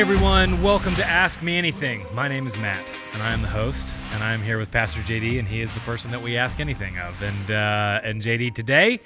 Hey everyone, welcome to Ask Me Anything. My name is Matt, and I am the host, and I am here with Pastor JD, and he is the person that we ask anything of. And uh, and JD, today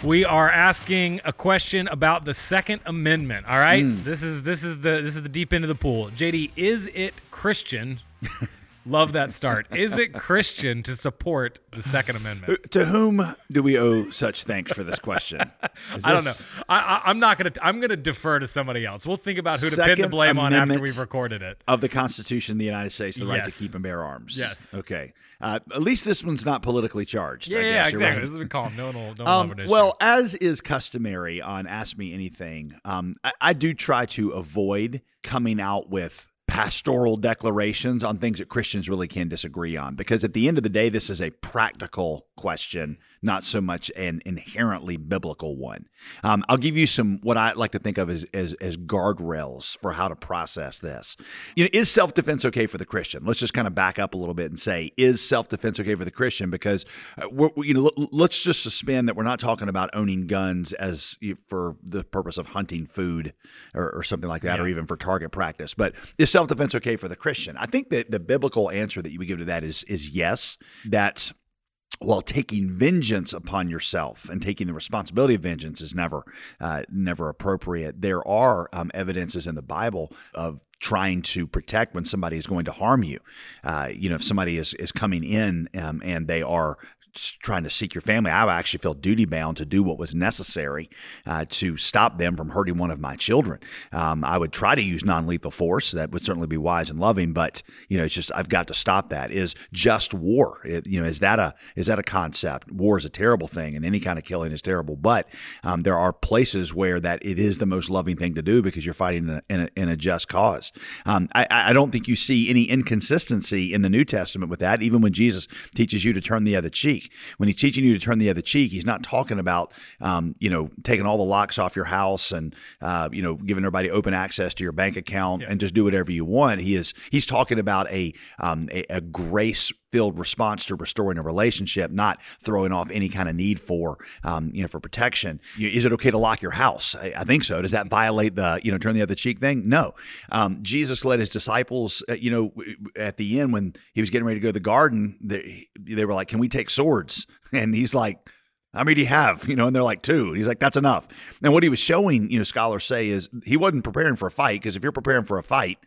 we are asking a question about the Second Amendment. All right, this is this is the this is the deep end of the pool. JD, is it Christian? Love that start. Is it Christian to support the Second Amendment? To whom do we owe such thanks for this question? Is I don't know. I, I, I'm not gonna. I'm gonna defer to somebody else. We'll think about who to pin the blame on after we've recorded it. Of the Constitution of the United States, the right to keep and bear arms. Yes. Okay. Uh, at least this one's not politically charged. Yeah, I yeah, exactly. right. This is a calm. No one will, no Um, well, as is customary on Ask Me Anything, um, I, I do try to avoid coming out with pastoral declarations on things that Christians really can disagree on because at the end of the day, this is a practical question, not so much an inherently biblical one. Um, I'll give you some what I like to think of as, as, as guardrails for how to process this. You know, is self defense okay for the Christian? Let's just kind of back up a little bit and say, is self defense okay for the Christian? Because uh, we're, you know, let's just suspend that we're not talking about owning guns as you- for the purpose of hunting food or, or something like that, or even for target practice. But is self defense okay for the Christian? I think that the biblical answer that you would give to that is is yes. That while taking vengeance upon yourself and taking the responsibility of vengeance is never uh, never appropriate. There are um, evidences in the Bible of trying to protect when somebody is going to harm you. Uh, you know, if somebody is is coming in um, and they are trying to seek your family, I actually felt duty bound to do what was necessary uh, to stop them from hurting one of my children. Um, I would try to use non lethal force. That would certainly be wise and loving, but you know, it's just I've got to stop that. Is just war? It- you know, is that a is that a concept? War is a terrible thing, and any kind of killing is terrible. But um, there are places where that it is the most loving thing to do because you're fighting in a, in a, in a just cause. Um, I, I don't think you see any inconsistency in the New Testament with that. Even when Jesus teaches you to turn the other cheek, when he's teaching you to turn the other cheek, he's not talking about um, you know taking all the locks off your house and uh, you know giving everybody open access to your bank account and just do whatever you want. He is he's talking about a um, a, a grace filled response to restoring a relationship, not throwing off any kind of need for, um, you know, for protection. Is it okay to lock your house? I, I think so. Does that violate the, you know, turn the other cheek thing? No. Um, Jesus led his disciples, uh, you know, at the end when he was getting ready to go to the garden, they, they were like, "Can we take swords?" And he's like. How many do you have? You know, and they're like two. And he's like, that's enough. And what he was showing, you know, scholars say is he wasn't preparing for a fight because if you're preparing for a fight,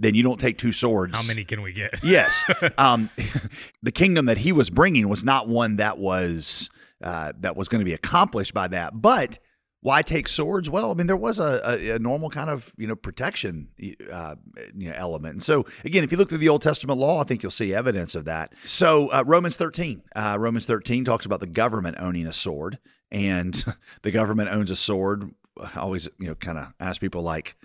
then you don't take two swords. how many can we get? Yes. Um, the kingdom that he was bringing was not one that was uh, that was going to be accomplished by that. But why take swords? Well, I mean, there was a, a, a normal kind of you know protection uh, you know, element. And so again, if you look through the Old Testament law, I think you'll see evidence of that. So uh, Romans thirteen, uh, Romans thirteen talks about the government owning a sword, and the government owns a sword. I always you know kind of ask people like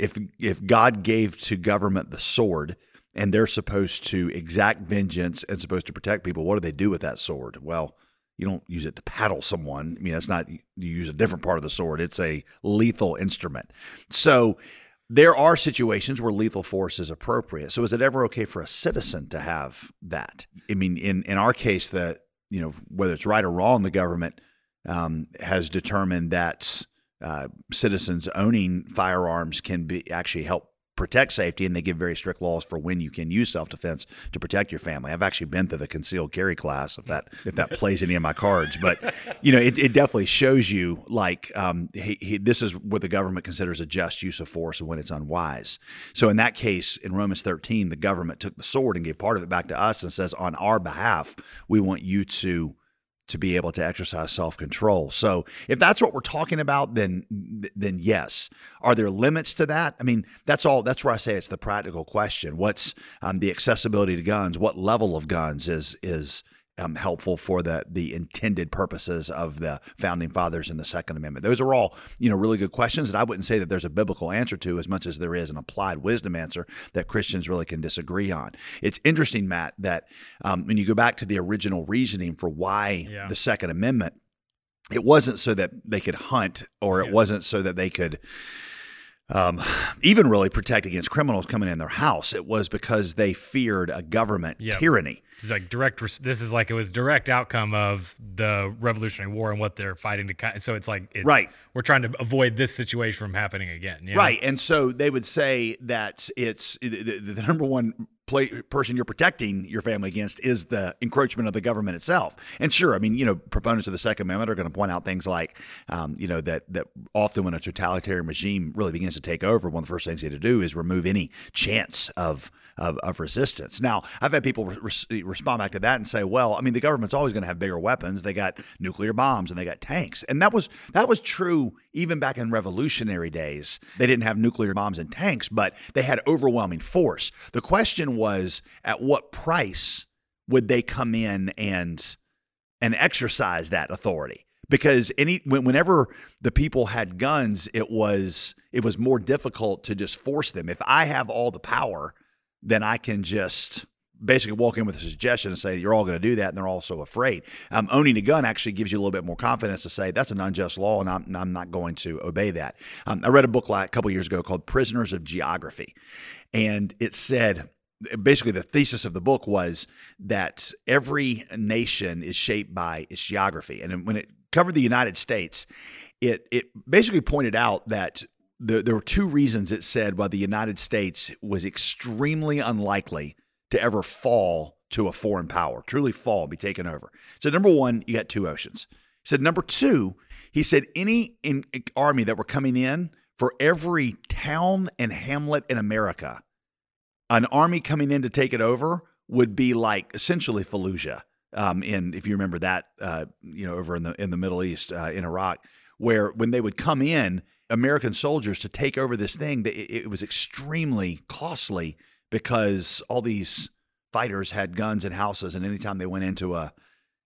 if if God gave to government the sword and they're supposed to exact vengeance and supposed to protect people, what do they do with that sword? Well, you don't use it to paddle someone. I mean, that's not you use a different part of the sword. It's a lethal instrument. So there are situations where lethal force is appropriate. So is it ever okay for a citizen to have that? I mean, in in our case, the you know whether it's right or wrong, the government um, has determined that uh, citizens owning firearms can be actually help protect safety, and they give very strict laws for when you can use self defense to protect your family. I've actually been to the concealed carry class, if that if that plays any of my cards, but you know, it, it definitely shows you like um, he, he, this is what the government considers a just use of force and when it's unwise. So in that case, in Romans 13, the government took the sword and gave part of it back to us and says, on our behalf, we want you to to be able to exercise self-control. So if that's what we're talking about, then then yes. Are there limits to that? I mean, that's all. That's where I say it's the practical question. What's um, the accessibility to guns? What level of guns is is um, helpful for the the intended purposes of the founding fathers and the Second Amendment? Those are all you know really good questions that I wouldn't say that there's a biblical answer to as much as there is an applied wisdom answer that Christians really can disagree on. It's interesting, Matt, that um, when you go back to the original reasoning for why Yeah. the Second Amendment, it wasn't so that they could hunt or it wasn't so that they could um, even really protect against criminals coming in their house. It was because they feared a government Yep. tyranny. It's like direct. This is like it was direct outcome of the Revolutionary War and what they're fighting to. So it's like it's, Right. We're trying to avoid this situation from happening again. you know? Right. And so they would say that it's the, the number one play, person you're protecting your family against is the encroachment of the government itself. And sure, I mean, you know, proponents of the Second Amendment are going to point out things like, um, you know, that that often when a totalitarian regime really begins to take over, one of the first things they have to do is remove any chance of of, of resistance. Now, I've had people re- respond back to that and say, well, I mean, the government's always going to have bigger weapons. They got nuclear bombs and they got tanks, and that was that was true even back in revolutionary days. They didn't have nuclear bombs and tanks, but they had overwhelming force. The question was, at what price would they come in and and exercise that authority? Because any whenever the people had guns, it was it was more difficult to just force them. If I have all the power, then I can just basically walk in with a suggestion and say you're all going to do that, and they're all so afraid. Um, owning a gun actually gives you a little bit more confidence to say that's an unjust law, and I'm, I'm not going to obey that. Um, I read a book like a couple years ago called Prisoners of Geography, and it said basically the thesis of the book was that every nation is shaped by its geography, and when it covered the United States, it it basically pointed out that there, there were two reasons it said why the United States was extremely unlikely to ever fall to a foreign power, truly fall, be taken over. So number one, you got two oceans. He said number two, he said any in, army that were coming in for every town and hamlet in America, an army coming in to take it over would be like essentially Fallujah. Um, in if you remember that, uh, you know, over in the in the Middle East, uh, in Iraq, where when they would come in, American soldiers to take over this thing, it, it was extremely costly because all these fighters had guns and houses, and anytime they went into a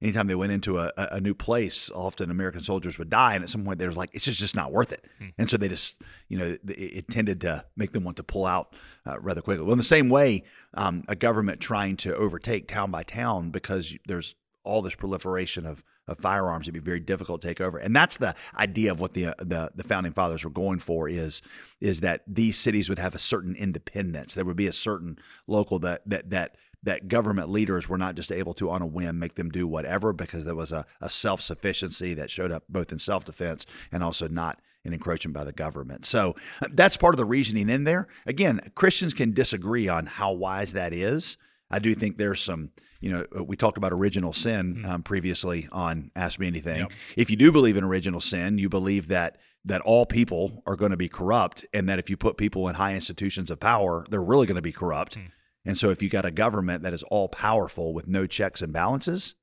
anytime they went into a, a new place, often American soldiers would die, and at some point they were like, it's just just not worth it, and so they just you know it, it tended to make them want to pull out uh, rather quickly. Well, in the same way, um, a government trying to overtake town by town because there's all this proliferation of, of firearms, it'd be very difficult to take over. And that's the idea of what the, uh, the the founding fathers were going for is is that these cities would have a certain independence. There would be a certain local that that that that government leaders were not just able to on a whim make them do whatever because there was a, a self sufficiency that showed up both in self defense and also not in encroachment by the government. So uh, that's part of the reasoning in there. Again, Christians can disagree on how wise that is. I do think there's some, you know, uh, we talked about original sin um, previously on Ask Me Anything. Yep. If you do believe in original sin, you believe that that all people are going to be corrupt, and that if you put people in high institutions of power, they're really going to be corrupt. And so, if you got a government that is all powerful with no checks and balances,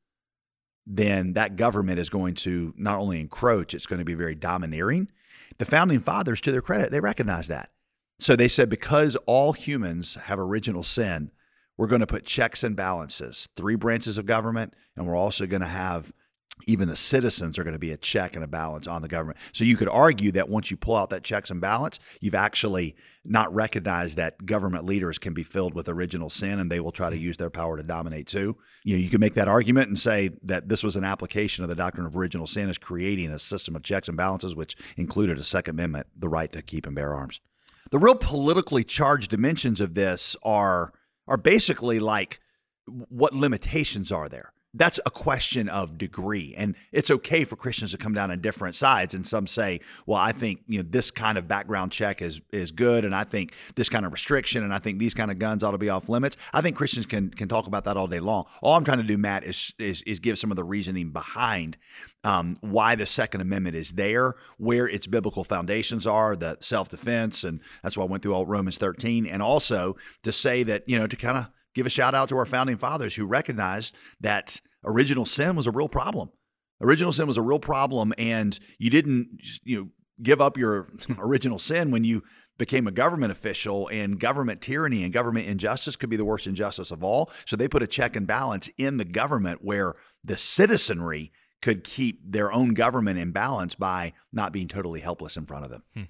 then that government is going to not only encroach, it's going to be very domineering. The founding fathers, to their credit, they recognize that. So they said, because all humans have original sin, we're going to put checks and balances, three branches of government, and we're also going to have even the citizens are going to be a check and a balance on the government. So you could argue that once you pull out that checks and balance, you've actually not recognized that government leaders can be filled with original sin and they will try to mm-hmm. use their power to dominate too. You know, you can make that argument and say that this was an application of the doctrine of original sin as creating a system of checks and balances which included a second amendment, the right to keep and bear arms. The real politically charged dimensions of this are are basically like what limitations are there? That's a question of degree. And it's okay for Christians to come down on different sides. And some say, well, I think you know this kind of background check is is good, and I think this kind of restriction, and I think these kind of guns ought to be off limits. I think Christians can can talk about that all day long. All I'm trying to do, Matt, is is, is give some of the reasoning behind um, why the Second Amendment is there, where its biblical foundations are, the self defense, and that's why I went through all Romans 13, and also to say that you know to kind of give a shout out to our founding fathers who recognized that original sin was a real problem. Original sin was a real problem, and you didn't, you know, give up your original sin when you became a government official, and government tyranny and government injustice could be the worst injustice of all. So they put a check and balance in the government where the citizenry could keep their own government in balance by not being totally helpless in front of them. Hmm.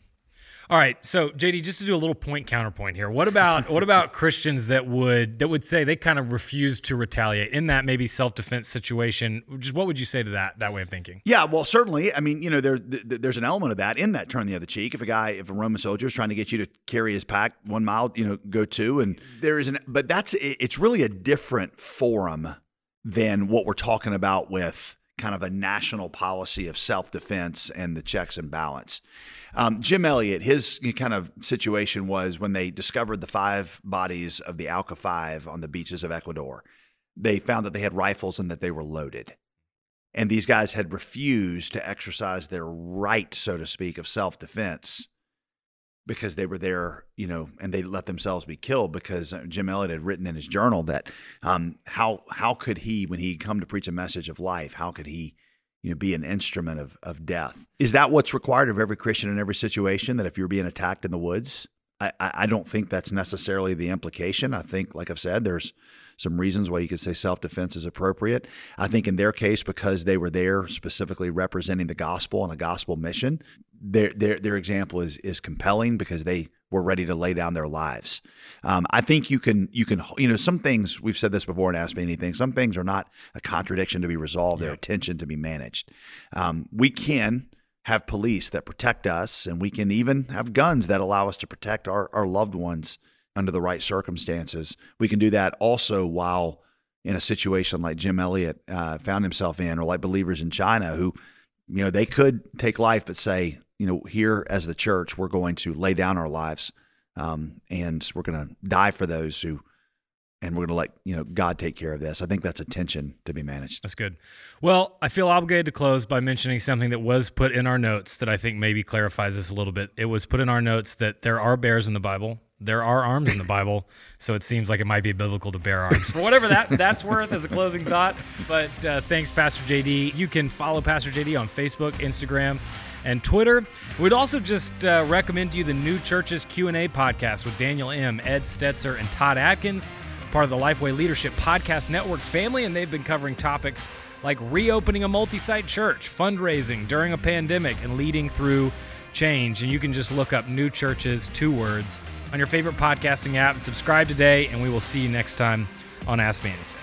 All right, so JD, just to do a little point counterpoint here, what about what about Christians that would that would say they kind of refuse to retaliate in that maybe self defense situation? Just what would you say to that that way of thinking? Yeah, well, certainly. I mean, you know, there there's an element of that in that turn the other cheek. If a guy, if a Roman soldier is trying to get you to carry his pack one mile, you know, go two, and there is an, but that's it's really a different forum than what we're talking about with kind of a national policy of self defense and the checks and balance. Um, Jim Elliot, his kind of situation was when they discovered the five bodies of the Auca Five on the beaches of Ecuador, they found that they had rifles and that they were loaded. And these guys had refused to exercise their right, so to speak, of self defense because they were there, you know, and they let themselves be killed because uh, Jim Elliot had written in his journal that um, how how could he, when he come to preach a message of life, how could he you know, be an instrument of, of death. Is that what's required of every Christian in every situation? That if you're being attacked in the woods, I, I don't think that's necessarily the implication. I think, like I've said, there's some reasons why you could say self defense is appropriate. I think in their case, because they were there specifically representing the gospel and a gospel mission, their their their example is is compelling because they were ready to lay down their lives. Um, I think you can you can you know some things we've said this before and asked me anything. Some things are not a contradiction to be resolved; they're a tension to be managed. Um, we can have police that protect us, and we can even have guns that allow us to protect our, our loved ones under the right circumstances. We can do that also while in a situation like Jim Elliot uh, found himself in, or like believers in China who, you know, they could take life, but say, you know, here as the church, we're going to lay down our lives um, and we're going to die for those who, and we're going to let you know God take care of this. I think that's a tension to be managed. That's good. Well, I feel obligated to close by mentioning something that was put in our notes that I think maybe clarifies this a little bit. It was put in our notes that there are bears in the Bible. There are arms in the Bible, so it seems like it might be biblical to bear arms. For whatever that that's worth as a closing thought. But uh, thanks, Pastor JD. You can follow Pastor JD on Facebook, Instagram and Twitter. We'd also just uh, recommend to you the New Churches Q&A podcast with Daniel Im, Ed Stetzer, and Todd Adkins, part of the Lifeway Leadership Podcast Network family, and they've been covering topics like reopening a multi-site church, fundraising during a pandemic, and leading through change. And you can just look up New Churches, two words, on your favorite podcasting app and subscribe today, and we will see you next time on Ask Me Anything.